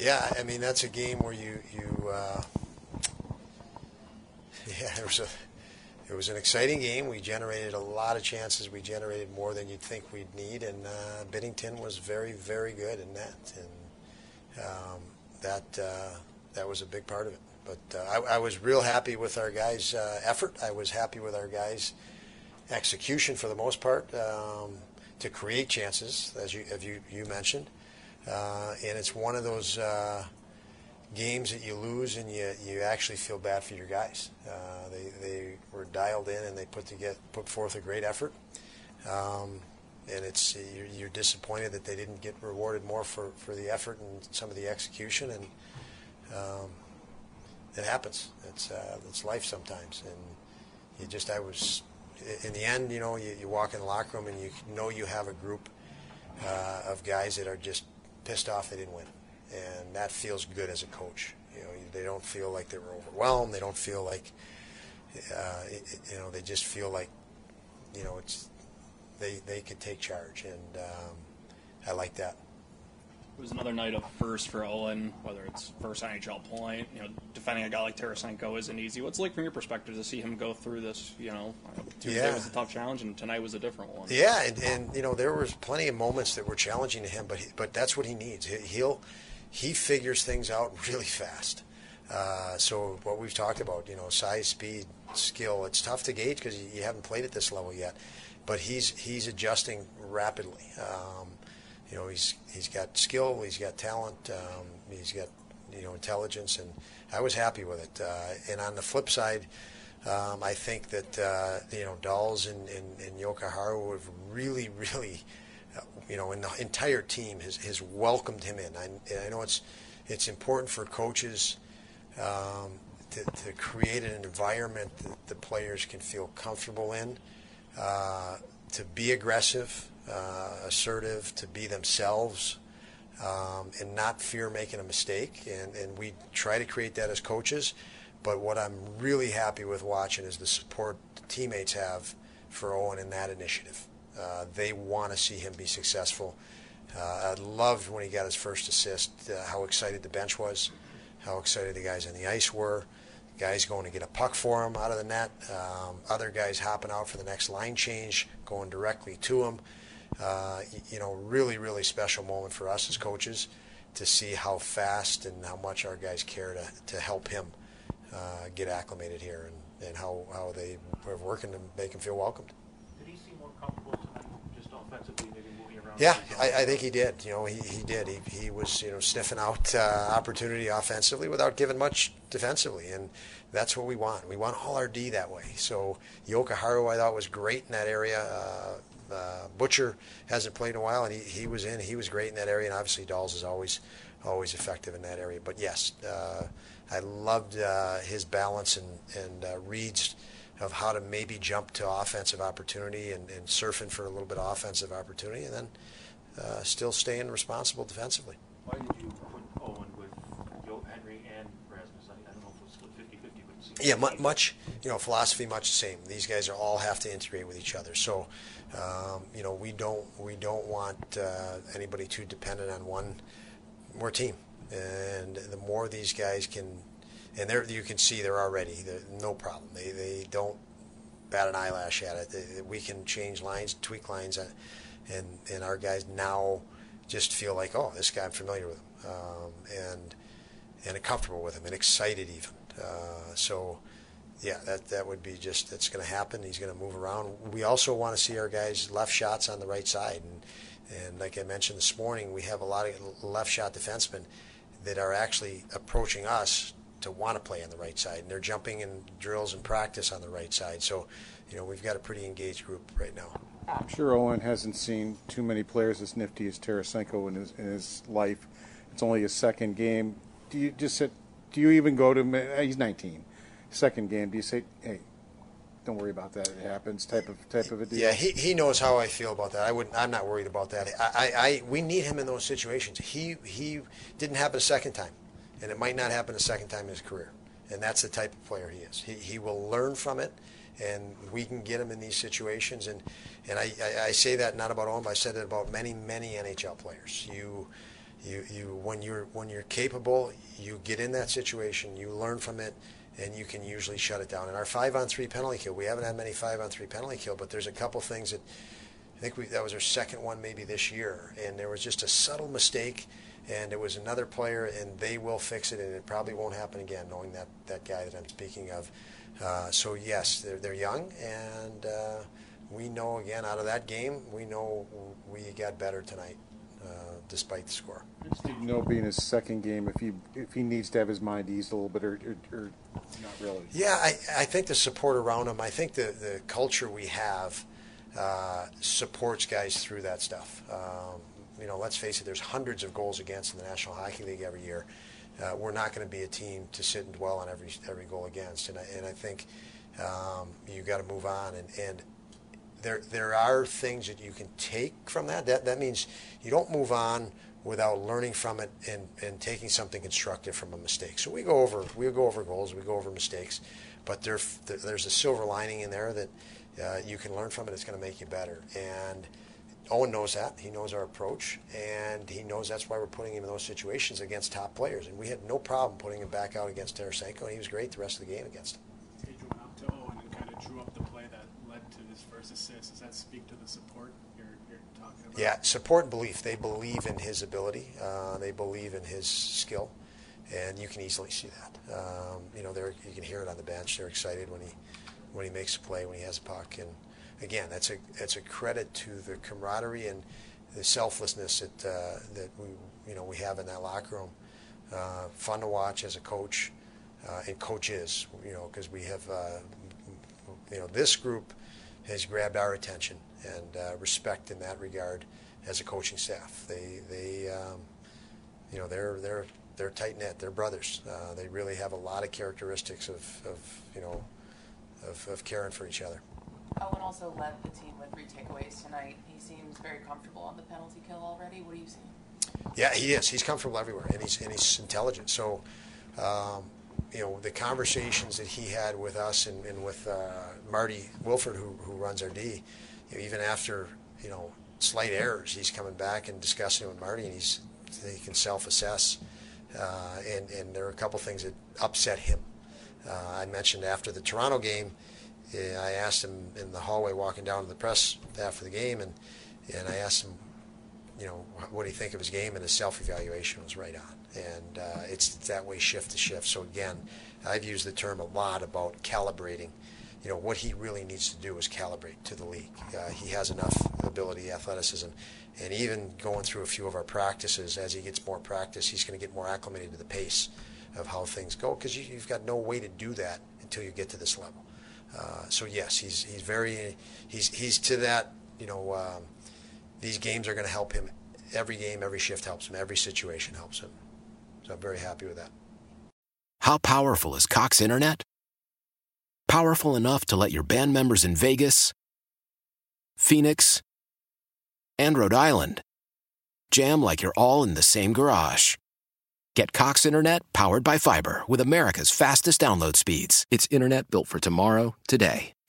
Yeah, I mean that's a game where you you uh, yeah there was a it was an exciting game. We generated a lot of chances. We generated more than you'd think we'd need, and uh, Binnington was very very good in that, and um, that uh, that was a big part of it. But uh, I, I was real happy with our guys' uh, effort. I was happy with our guys' execution for the most part um, to create chances, as you as you, you mentioned. Uh, and it's one of those uh, games that you lose and you, you actually feel bad for your guys. Uh, they, they were dialed in and they put to get put forth a great effort. Um, and it's you're, you're disappointed that they didn't get rewarded more for, for the effort and some of the execution. And um, it happens. It's uh, it's life sometimes. And you just I was in the end, you know, you, you walk in the locker room and you know you have a group uh, of guys that are just pissed off they didn't win, and that feels good as a coach. You know, they don't feel like they were overwhelmed. They don't feel like, uh, you know, they just feel like, you know, it's they they could take charge, and um, I like that. It was another night of first for Owen, whether it's first NHL point. You know, defending a guy like Tarasenko isn't easy. What's it like from your perspective to see him go through this? You know, Tuesday Yeah. was a tough challenge, and tonight was a different one. Yeah, and, and you know there was plenty of moments that were challenging to him, but he, but that's what he needs. He, he'll he figures things out really fast. Uh, so what we've talked about, you know, size, speed, skill, it's tough to gauge because you, you haven't played at this level yet. But he's he's adjusting rapidly. Um, you know, he's he's got skill, he's got talent, um, he's got you know intelligence, and I was happy with it. Uh, and on the flip side. Um, I think that uh, you know Dolls and, and, and Jokiharju have really, really, uh, you know, and the entire team has, has welcomed him in. I, I know it's it's important for coaches um, to, to create an environment that the players can feel comfortable in, uh, to be aggressive, uh, assertive, to be themselves. Um, and not fear making a mistake, and, and we try to create that as coaches. But what I'm really happy with watching is the support the teammates have for Owen in that initiative. Uh, they want to see him be successful. Uh, I loved when he got his first assist, uh, how excited the bench was, how excited the guys on the ice were. Guys going to get a puck for him out of the net. Um, other guys hopping out for the next line change, going directly to him. Uh, you know, really, really special moment for us as coaches to see how fast and how much our guys care to, to help him uh, get acclimated here and, and how, how they are working to make him feel welcomed. Did he seem more comfortable tonight, just offensively, maybe moving around? Yeah, I, I think he did. You know, he, he did. He, he was you know sniffing out uh, opportunity offensively without giving much defensively, and that's what we want. We want all our D that way. So Jokiharju, I thought was great in that area. Uh, uh, Butcher hasn't played in a while, and he, he was in. He was great in that area, and obviously Dolls is always always effective in that area. But yes, uh, I loved uh, his balance and and uh, reads of how to maybe jump to offensive opportunity and, and surfing for a little bit of offensive opportunity, and then uh, still staying responsible defensively. Why did you put Owen with Joe Henry and Rasmus? I, I don't know if it was split 50 50, but it seemed Yeah, much you know philosophy much the same. These guys are all have to integrate with each other. So um, you know we don't we don't want uh, anybody too dependent on one. We're team, and the more these guys can, and they're you can see they're already they're, no problem. They they don't bat an eyelash at it. They, we can change lines, tweak lines, uh, and and our guys now just feel like oh this guy I'm familiar with him. um, and and comfortable with him and excited even. Uh, so, yeah, that that would be just that's going to happen. He's going to move around. We also want to see our guys left shots on the right side, and and like I mentioned this morning, we have a lot of left shot defensemen that are actually approaching us to want to play on the right side, and they're jumping in drills and practice on the right side. So, you know, we've got a pretty engaged group right now. I'm sure Owen hasn't seen too many players as nifty as Tarasenko in his in his life. It's only his second game. Do you just sit? Do you even go to? He's 19. Second game. Do you say, hey? Don't worry about that. It happens. Type of type of a deal. Yeah, he, he knows how I feel about that. I wouldn't. I'm not worried about that. I, I, I we need him in those situations. He he didn't happen a second time, and it might not happen a second time in his career. And that's the type of player he is. He he will learn from it and we can get him in these situations. And and I, I, I say that not about but I said it about many many NHL players. You you you when you're when you're capable, you get in that situation, you learn from it. And you can usually shut it down. In our five-on-three penalty kill, we haven't had many five-on-three penalty kill, but there's a couple things that I think we, that was our second one maybe this year, and there was just a subtle mistake, and it was another player, and they will fix it, and it probably won't happen again, knowing that that guy that I'm speaking of. Uh, so yes, they're, they're young, and uh, we know again out of that game, we know we got better tonight, despite the score. You know, being his second game, if he if he needs to have his mind eased a little bit, or, or, or not really. Yeah, I, I think the support around him. I think the the culture we have uh, supports guys through that stuff. Um, you know, let's face it. There's hundreds of goals against in the National Hockey League every year uh, we're not going to be a team to sit and dwell on every every goal against. And I, and I think um, you got to move on. And, and there there are things that you can take from that. That that means you don't move on without learning from it and, and taking something constructive from a mistake. So we go over we go over goals, we go over mistakes, but there there's a silver lining in there that uh, you can learn from it. It's going to make you better. And Owen knows that. He knows our approach, and he knows that's why we're putting him in those situations against top players. And we had no problem putting him back out against Tarasenko, he was great the rest of the game against him. To Owen and kind of drew up the play that led first. Does that speak to the support you're, you're talking about? Yeah, support and belief. They believe in his ability. Uh, they believe in his skill, and you can easily see that. Um, you know, you can hear it on the bench. They're excited when he when he makes a play, when he has a puck, and again, that's a that's a credit to the camaraderie and the selflessness that uh, that we you know we have in that locker room. Uh, fun to watch as a coach uh, and coaches, you know, because we have uh, you know this group has grabbed our attention and uh, respect in that regard as a coaching staff. They they um, you know they're they're they're tight knit. They're brothers. Uh, they really have a lot of characteristics of, of you know of, of caring for each other. Owen also led the team with three takeaways tonight. He seems very comfortable on the penalty kill already. What do you see? Yeah, he is. He's comfortable everywhere, and he's and he's intelligent. So, um, you know, the conversations that he had with us and, and with uh, Marty Wilford, who who runs our D, you know, even after you know slight errors, he's coming back and discussing it with Marty, and he's he can self-assess. Uh, and and there are a couple things that upset him. Uh, I mentioned after the Toronto game I asked him in the hallway walking down to the press after the game, and and I asked him, you know, what do you think of his game, and his self-evaluation was right on, and uh, it's that way shift to shift. So again, I've used the term a lot about calibrating. You know, what he really needs to do is calibrate to the league. Uh, he has enough ability, athleticism, and even going through a few of our practices, as he gets more practice, he's going to get more acclimated to the pace of how things go because you, you've got no way to do that until you get to this level. Uh, so yes, he's he's very he's he's to that. You know, um, these games are going to help him. Every game, every shift helps him. Every situation helps him. So I'm very happy with that. How powerful is Cox Internet? Powerful enough to let your band members in Vegas, Phoenix, and Rhode Island jam like you're all in the same garage. Get Cox Internet powered by fiber with America's fastest download speeds. It's internet built for tomorrow, today.